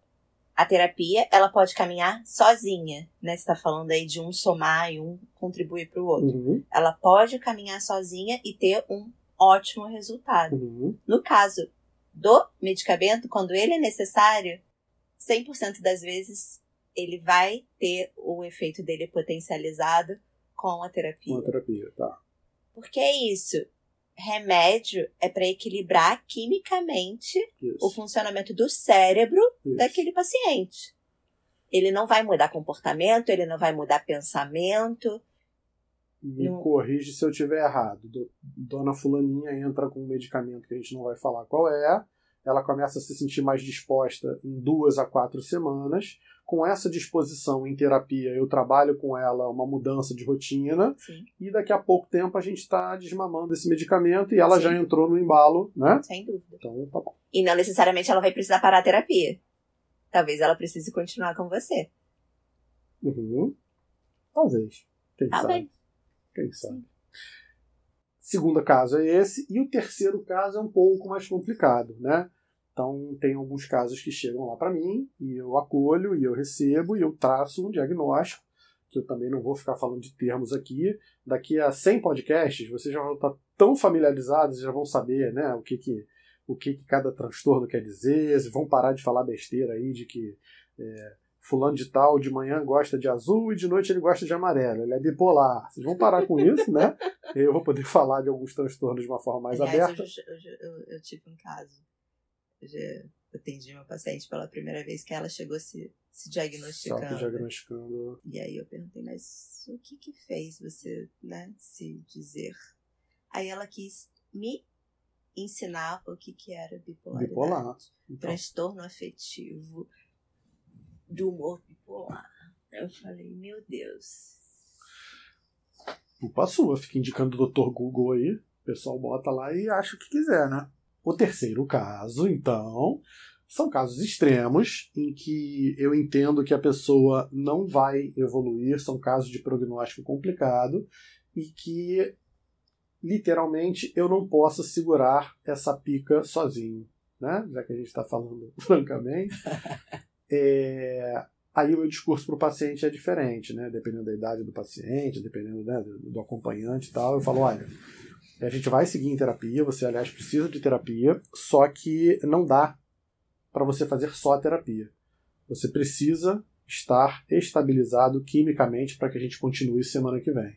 A terapia, ela pode caminhar sozinha, né? Você tá falando aí de um somar e um contribuir para o outro. Uhum. Ela pode caminhar sozinha e ter um ótimo resultado. Uhum. No caso do medicamento, quando ele é necessário, 100% das vezes ele vai ter o efeito dele potencializado com a terapia. Com a terapia, tá. Porque é isso. Remédio é para equilibrar quimicamente Isso. o funcionamento do cérebro Isso. daquele paciente. Ele não vai mudar comportamento, ele não vai mudar pensamento. Me Não- corrige se eu tiver errado. Do- Dona Fulaninha entra com um medicamento que a gente não vai falar qual é. Ela começa a se sentir mais disposta em duas a quatro semanas. Com essa disposição em terapia, eu trabalho com ela uma mudança de rotina. Sim, E daqui a pouco tempo a gente está desmamando esse medicamento e ela Sim. já entrou no embalo, né? sem dúvida. Então tá bom. E não necessariamente ela vai precisar parar a terapia. Talvez ela precise continuar com você. Uhum. Talvez. Quem sabe? Talvez. Quem sabe? Segundo caso é esse, e o terceiro caso é um pouco mais complicado, né? Então, tem alguns casos que chegam lá para mim, e eu acolho, e eu recebo, e eu traço um diagnóstico, que eu também não vou ficar falando de termos aqui. Daqui a 100 podcasts, vocês já vão estar tão familiarizados, já vão saber né, o, que, que, o que, que cada transtorno quer dizer, vocês vão parar de falar besteira aí de que é, fulano de tal de manhã gosta de azul e de noite ele gosta de amarelo, ele é bipolar. Vocês vão parar com isso, né? Eu vou poder falar de alguns transtornos de uma forma mais Aliás, aberta. eu, eu, eu, eu tive um caso. Eu já atendi uma paciente pela primeira vez que ela chegou se, se diagnosticando. Auto-diagnosticando. E aí eu perguntei, mas o que que fez você, né, se dizer? Aí ela quis me ensinar o que que era bipolaridade. Bipolar. Então, Transtorno afetivo do humor bipolar. Eu falei, meu Deus. culpa sua, fica indicando o Dr. Google aí. O pessoal bota lá e acha o que quiser, né? O terceiro caso, então, são casos extremos em que eu entendo que a pessoa não vai evoluir, são casos de prognóstico complicado e que literalmente eu não posso segurar essa pica sozinho, né? Já que a gente está falando francamente. É, aí o meu discurso para o paciente é diferente, né? Dependendo da idade do paciente, dependendo né, do, acompanhante e tal. Eu falo, olha, a gente vai seguir em terapia, você, aliás, precisa de terapia, só que não dá para você fazer só terapia. Você precisa estar estabilizado quimicamente para que a gente continue semana que vem.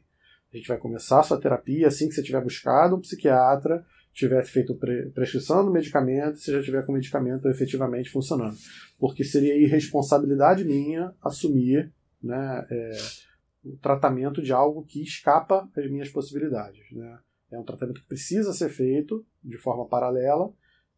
A gente vai começar a sua terapia assim que você tiver buscado um psiquiatra, tiver feito pre prescrição do medicamento, se já tiver com o medicamento efetivamente funcionando. Porque seria irresponsabilidade minha assumir né, é, o tratamento de algo que escapa às minhas possibilidades. Né? É um tratamento que precisa ser feito de forma paralela.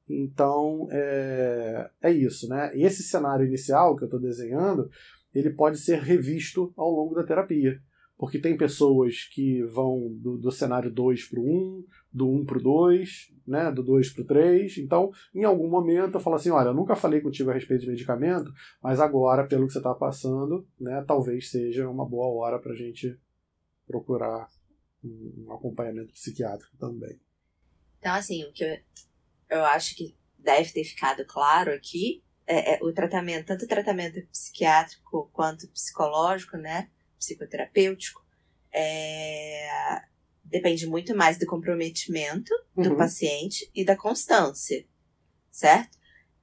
Então, é, é isso. Né? E esse cenário inicial que eu estou desenhando, ele pode ser revisto ao longo da terapia. Porque tem pessoas que vão do, do cenário 2 para o 1, do 1 para o 2, né, do 2 para o 3. Então, em algum momento eu falo assim, olha, eu nunca falei contigo a respeito de medicamento, mas agora, pelo que você está passando, né, talvez seja uma boa hora para a gente procurar um, acompanhamento psiquiátrico também. Então, assim, o que eu, eu acho que deve ter ficado claro aqui é, é o tratamento, tanto o tratamento psiquiátrico quanto psicológico, né, psicoterapêutico, é, depende muito mais do comprometimento do Uhum. paciente e da constância, certo?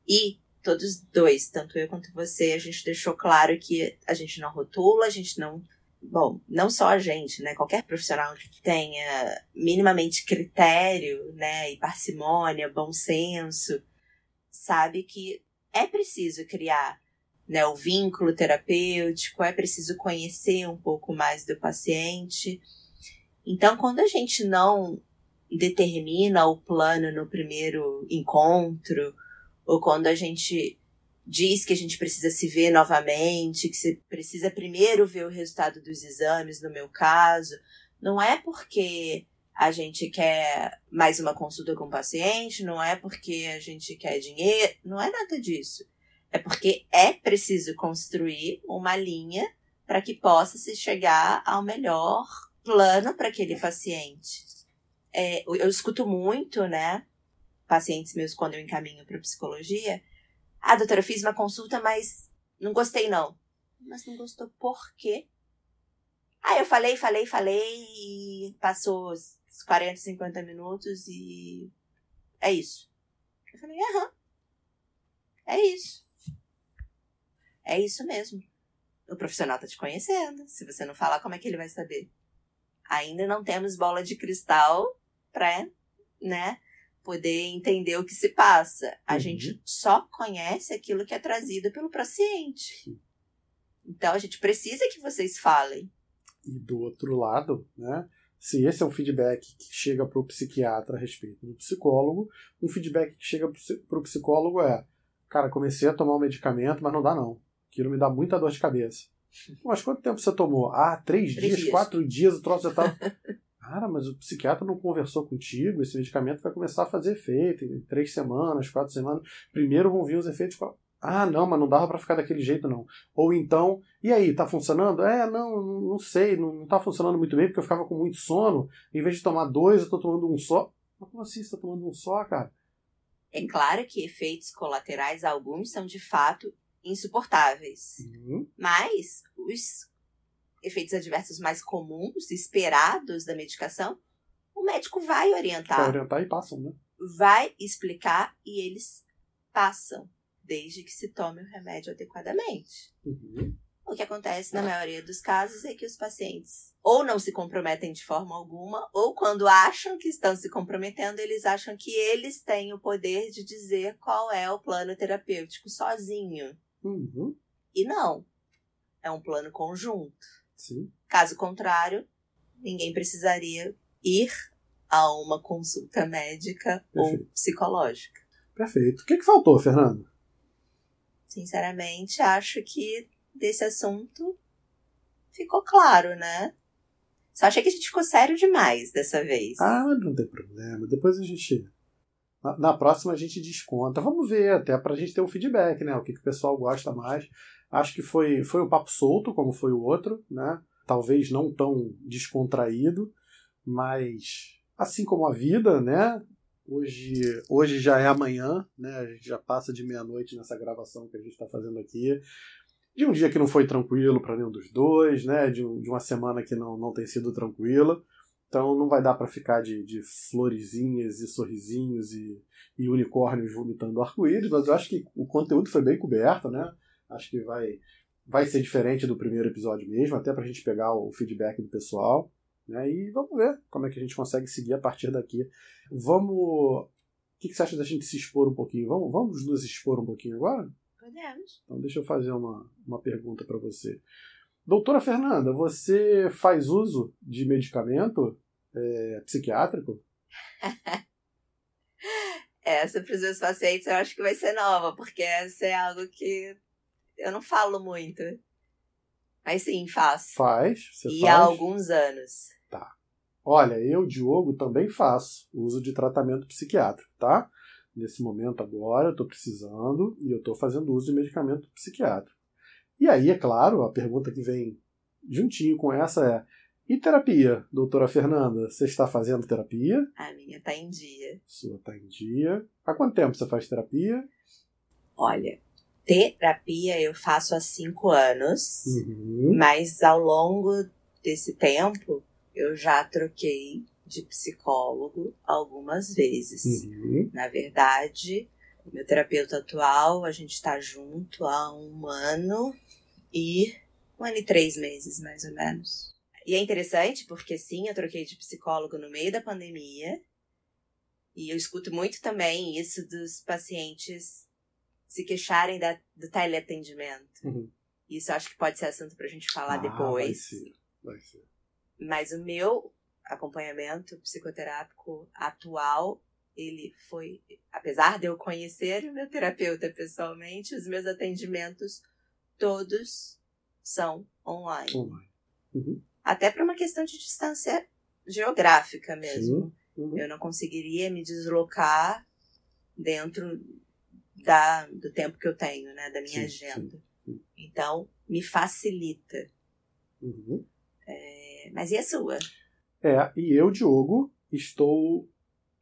E todos dois, tanto eu quanto você, a gente deixou claro que a gente não rotula, a gente não. Bom, não só a gente, né? Qualquer profissional que tenha minimamente critério, né? E parcimônia, bom senso, sabe que é preciso criar né, o vínculo terapêutico, é preciso conhecer um pouco mais do paciente. Então, quando a gente não determina o plano no primeiro encontro, ou quando a gente diz que a gente precisa se ver novamente, que você precisa primeiro ver o resultado dos exames, no meu caso, não é porque a gente quer mais uma consulta com o paciente, não é porque a gente quer dinheiro, não é nada disso. É porque é preciso construir uma linha para que possa se chegar ao melhor plano para aquele paciente. É, eu escuto muito, né, pacientes meus quando eu encaminho para psicologia. Ah, doutora, eu fiz uma consulta, mas não gostei não. Mas não gostou por quê? Ah, eu falei, falei, falei e passou os 40, 50 minutos e é isso. Eu falei, aham. É isso. É isso mesmo. O profissional tá te conhecendo. Se você não falar, como é que ele vai saber? Ainda não temos bola de cristal pra, né, poder entender o que se passa. A Uhum. gente só conhece aquilo que é trazido pelo paciente. Então a gente precisa que vocês falem. E do outro lado, né, se esse é um feedback que chega para o psiquiatra a respeito do psicólogo, um feedback que chega para o psicólogo é: cara, comecei a tomar um medicamento, mas não dá não. Aquilo me dá muita dor de cabeça. Mas quanto tempo você tomou? Ah, três, Três dias, dias. quatro dias, o troço já tá. Cara, mas o psiquiatra não conversou contigo, esse medicamento vai começar a fazer efeito em três semanas, quatro semanas. Primeiro vão vir os efeitos. Ah, não, mas não dava para ficar daquele jeito, não. Ou então, e aí, tá funcionando? É, não, não sei, não, não tá funcionando muito bem, porque eu ficava com muito sono. Em vez de tomar dois, eu tô tomando um só. Mas como assim você tá tomando um só, cara? É claro que efeitos colaterais, alguns são de fato insuportáveis. Uhum. Mas os efeitos adversos mais comuns, esperados da medicação, o médico vai orientar, orientar e passam, né? vai explicar e eles passam, desde que se tome o remédio adequadamente. Uhum. O que acontece na maioria dos casos é que os pacientes ou não se comprometem de forma alguma, ou quando acham que estão se comprometendo, eles acham que eles têm o poder de dizer qual é o plano terapêutico sozinho. Uhum. E não. É um plano conjunto. Sim. Caso contrário, ninguém precisaria ir a uma consulta médica ou Perfeito. psicológica. Perfeito. O que, que faltou, Fernando? Sinceramente, acho que desse assunto ficou claro, né? Só achei que a gente ficou sério demais dessa vez. Ah, não tem problema. Depois a gente. Na, na próxima a gente desconta. Vamos ver, até pra gente ter um feedback, né? O que, que o pessoal gosta mais. Acho que foi, foi um papo solto, como foi o outro, né? Talvez não tão descontraído, mas assim como a vida, né? Hoje, hoje já é amanhã, né? A gente já passa de meia-noite nessa gravação que a gente está fazendo aqui. De um dia que não foi tranquilo para nenhum dos dois, né? De, de uma semana que não, não tem sido tranquila. Então não vai dar para ficar de, de florezinhas e sorrisinhos e, e unicórnios vomitando arco-íris, mas eu acho que o conteúdo foi bem coberto, né? Acho que vai, vai ser diferente do primeiro episódio mesmo, até pra gente pegar o feedback do pessoal. Né? E vamos ver como é que a gente consegue seguir a partir daqui. Vamos. O que, que você acha da gente se expor um pouquinho? Vamos, vamos nos expor um pouquinho agora? Podemos. Então, deixa eu fazer uma, uma pergunta para você. Doutora Fernanda, você faz uso de medicamento é, psiquiátrico? Essa para os meus pacientes eu acho que vai ser nova, porque essa é algo que eu não falo muito. Mas sim, faço. Faz. Você e faz? há alguns anos. Olha, eu, Diogo, também faço uso de tratamento psiquiátrico, tá? Nesse momento agora, eu estou precisando e eu estou fazendo uso de medicamento psiquiátrico. E aí, é claro, a pergunta que vem juntinho com essa é: e terapia, doutora Fernanda? Você está fazendo terapia? A minha tá em dia. Sua está em dia. Há quanto tempo você faz terapia? Olha, terapia eu faço há cinco anos, Uhum. mas ao longo desse tempo eu já troquei de psicólogo algumas vezes. Uhum. Na verdade, o meu terapeuta atual, a gente está junto há um ano e um ano e três meses, mais ou menos. E é interessante porque sim, eu troquei de psicólogo no meio da pandemia. E eu escuto muito também isso dos pacientes se queixarem da, do teleatendimento. Uhum. Isso eu acho que pode ser assunto pra gente falar Ah, Vai depois. ser. Vai ser. Mas o meu acompanhamento psicoterápico atual, ele foi, apesar de eu conhecer o meu terapeuta pessoalmente, os meus atendimentos todos são online. Online. Uhum. Até para uma questão de distância geográfica mesmo. Uhum. Eu não conseguiria me deslocar dentro da, do tempo que eu tenho, né, da minha Sim, agenda. sim. Então, me facilita. Uhum. É, Mas e a sua? É, e eu, Diogo, estou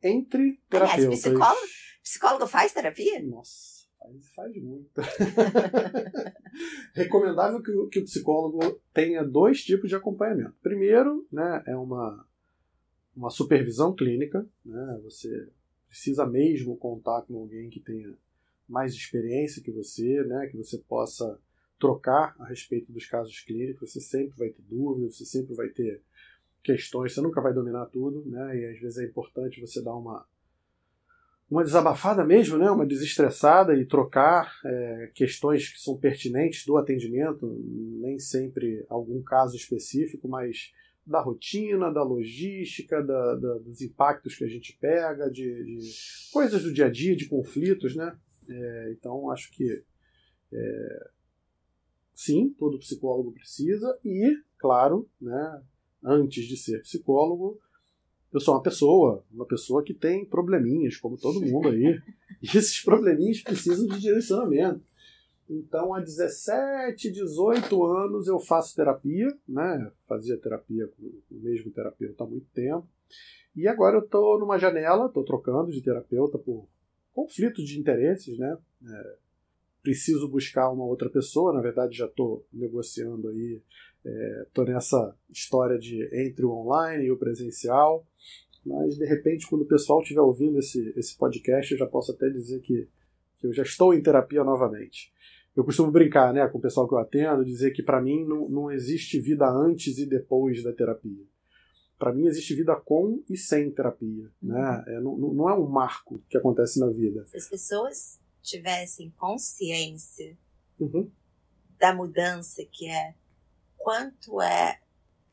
entre Aliás, terapeutas. psicólogo? Psicólogo faz terapia? Nossa, faz, faz muito. Recomendável que, o- que o psicólogo tenha dois tipos de acompanhamento. Primeiro, né, é uma, uma supervisão clínica. Né, você precisa mesmo contar com alguém que tenha mais experiência que você, né, que você possa trocar a respeito dos casos clínicos. Você sempre vai ter dúvidas, você sempre vai ter questões, você nunca vai dominar tudo, né, e às vezes é importante você dar uma uma desabafada mesmo, né? uma desestressada e trocar é, questões que são pertinentes do atendimento, nem sempre algum caso específico, mas da rotina, da logística, da- da- dos impactos que a gente pega, de, de coisas do dia a dia, de conflitos, né? É, então acho que é, sim, todo psicólogo precisa e, claro, né? Antes de ser psicólogo, eu sou uma pessoa, uma pessoa que tem probleminhas, como todo mundo aí. e esses probleminhas precisam de direcionamento. Então, há 17, 18 anos eu faço terapia, né? Fazia terapia com o mesmo terapeuta há muito tempo. E agora eu estou numa janela, estou trocando de terapeuta por conflitos de interesses, né? É, preciso buscar uma outra pessoa, na verdade já estou negociando aí Estou nessa história de entre o online e o presencial, mas de repente, quando o pessoal estiver ouvindo esse, esse podcast, eu já posso até dizer que, que eu já estou em terapia novamente. Eu costumo brincar né, com o pessoal que eu atendo, dizer que para mim não, não existe vida antes e depois da terapia. Para mim existe vida com e sem terapia. Né? É, não, não é um marco que acontece na vida. Se as pessoas tivessem consciência Uhum. da mudança que é, quanto é.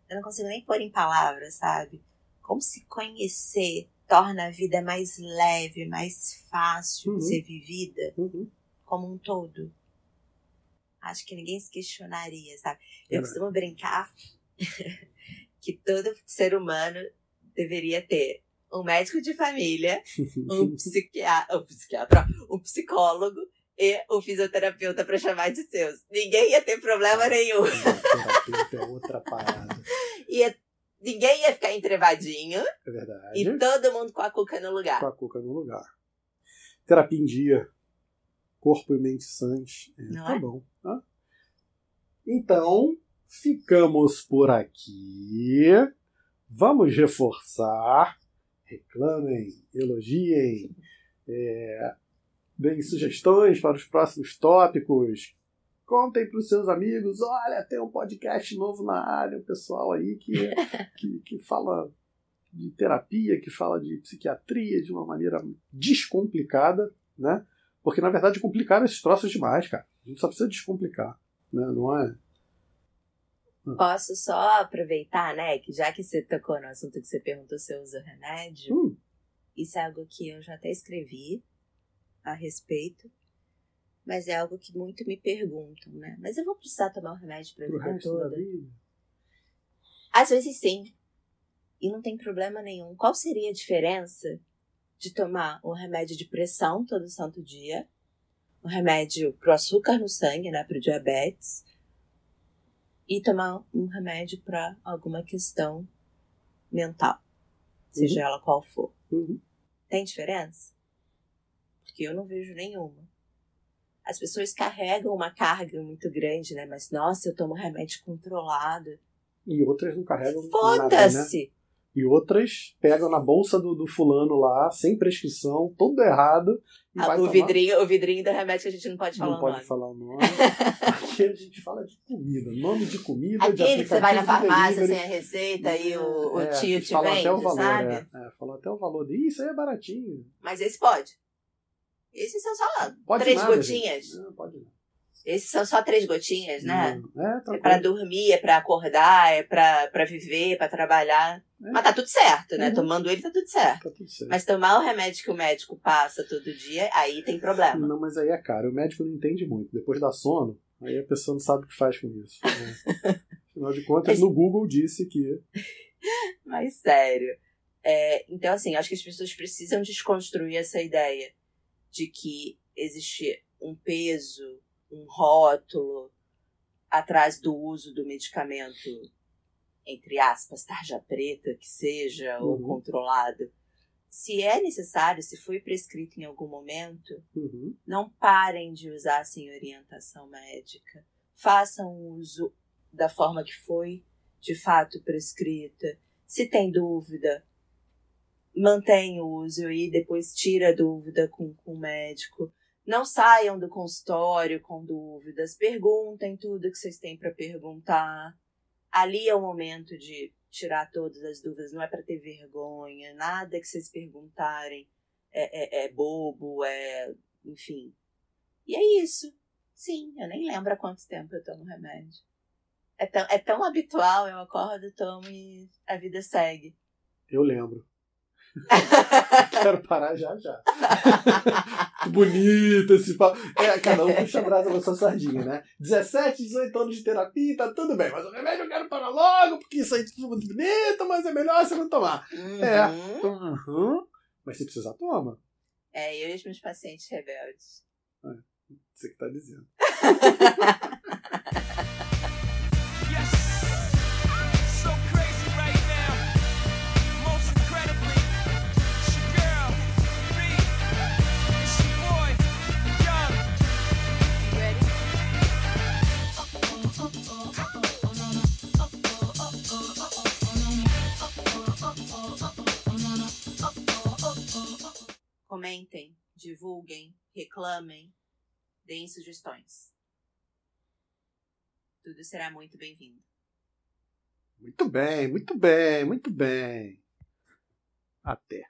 Eu não consigo nem pôr em palavras, sabe? Como se conhecer torna a vida mais leve, mais fácil Uhum. de ser vivida Uhum. como um todo. Acho que ninguém se questionaria, sabe? Eu Verdade. costumo brincar que todo ser humano deveria ter um médico de família, um psiquiatra, um, psiquiatra, um psicólogo e um fisioterapeuta para chamar de seus. Ninguém ia ter problema nenhum. Terapeuta é outra parada. Ia, ninguém ia ficar entrevadinho É verdade. e todo mundo com a cuca no lugar. com a cuca no lugar. Terapia em dia. Corpo e mente sãs. É, tá é? bom. tá? Então, ficamos por aqui. Vamos reforçar. Reclamem, elogiem, é, deem sugestões para os próximos tópicos. Contem pros seus amigos, olha, tem um podcast novo na área, o pessoal aí que, que, que fala de terapia, que fala de psiquiatria de uma maneira descomplicada, né? Porque, na verdade, complicaram esses troços demais, cara. A gente só precisa descomplicar, né? Não é... Posso só aproveitar, né? Que já que você tocou no assunto que você perguntou se eu uso remédio, Hum, isso é algo que eu já até escrevi a respeito. Mas é algo que muito me perguntam, né? Mas eu vou precisar tomar o remédio pra pro vida toda? vida. Às vezes sim. E não tem problema nenhum. Qual seria a diferença de tomar um remédio de pressão todo santo dia, um remédio pro açúcar no sangue, né, pro diabetes, e tomar um remédio para alguma questão mental, seja ela qual for? Uhum. Tem diferença? Porque eu não vejo nenhuma. As pessoas carregam uma carga muito grande, né? Mas, nossa, eu tomo remédio controlado. E outras não carregam nada, né? E outras pegam na bolsa do, do fulano lá, sem prescrição, tudo errado. E Ah, o, tomar. vidrinho, o vidrinho do remédio que a gente não pode falar Não o pode nome. falar o nome. Aqui a gente fala de comida. Nome de comida, de Aquele que você vai na farmácia delivery. sem a receita e o, o É, tio te vende, até o valor, sabe? É, é, falou até o valor. de, "Ih, Isso aí é baratinho. Mas esse pode. Esses são só Pode três nada, gotinhas. Não, pode não. Esses são só três gotinhas, né? É, É tranquilo. pra dormir, é pra acordar, é pra, pra viver, pra trabalhar. É. Mas tá tudo certo, né? Uhum. Tomando ele tá tudo certo. Tá tudo certo. Mas tomar o remédio que o médico passa todo dia, aí tem problema. Não, mas aí é caro. O médico não entende muito. Depois dá sono, aí a pessoa não sabe o que faz com isso. né? Afinal de contas, Mas- no Google disse que. Mas sério. É, então, assim, acho que as pessoas precisam desconstruir essa ideia de que existe um peso, um rótulo atrás do uso do medicamento, entre aspas, tarja preta, que seja, ou Uhum. controlado. Se é necessário, se foi prescrito em algum momento, Uhum. não parem de usar sem orientação médica. Façam uso da forma que foi de fato prescrita. Se tem dúvida, mantenha o uso e depois tira a dúvida com, com o médico. Não saiam do consultório com dúvidas. Perguntem tudo que vocês têm para perguntar. Ali é o momento de tirar todas as dúvidas. Não é para ter vergonha. Nada que vocês perguntarem é, é, é bobo, é. Enfim. E é isso. Sim, eu nem lembro há quanto tempo eu tomo remédio. É tão, é tão habitual, eu acordo, tomo e a vida segue. Eu lembro. Quero parar já já. Que bonito esse papo. É, cada um puxa a brasa da sua sardinha, né? 17, 18 anos de terapia, tá tudo bem. Mas o remédio eu quero parar logo, porque isso aí é tudo muito bonito, mas é melhor você não tomar. É. Uhum. Uhum. Mas se precisar, toma. É, eu e os meus pacientes rebeldes. Você que tá dizendo. Comentem, divulguem, reclamem, deem sugestões. Tudo será muito bem-vindo. Muito bem, muito bem, muito bem. Até.